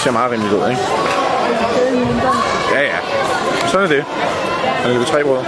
Det ser meget rimeligt ud, ikke? Ja, ja. Sådan er det. Han er løbet tre brødre.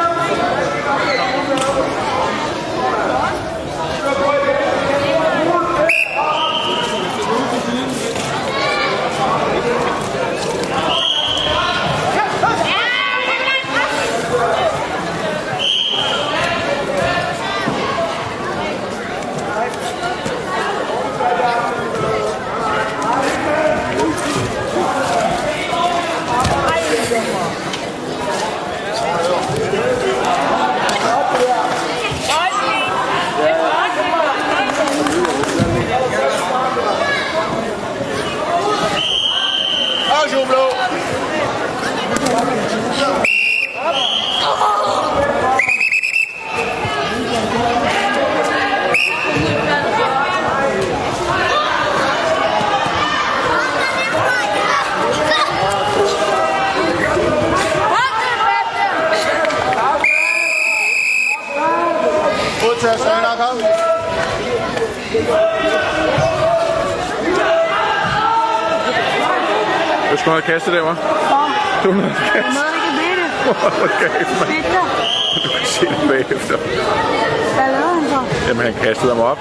Til at Søren, kom. Du skulle have kastet der, hva'? Du må have kastet. Noget, der kan blive det. Okay, man. Du kan se det bagefter. Hvad lavede han så? Jamen, han kastede ham op.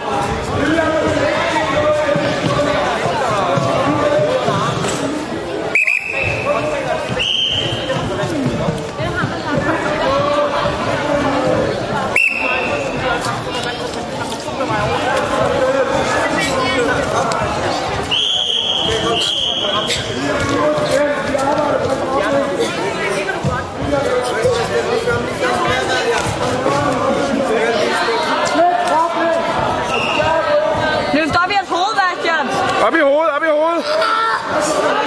Løft op i hans hoved, Op i hovedet, op i hovedet!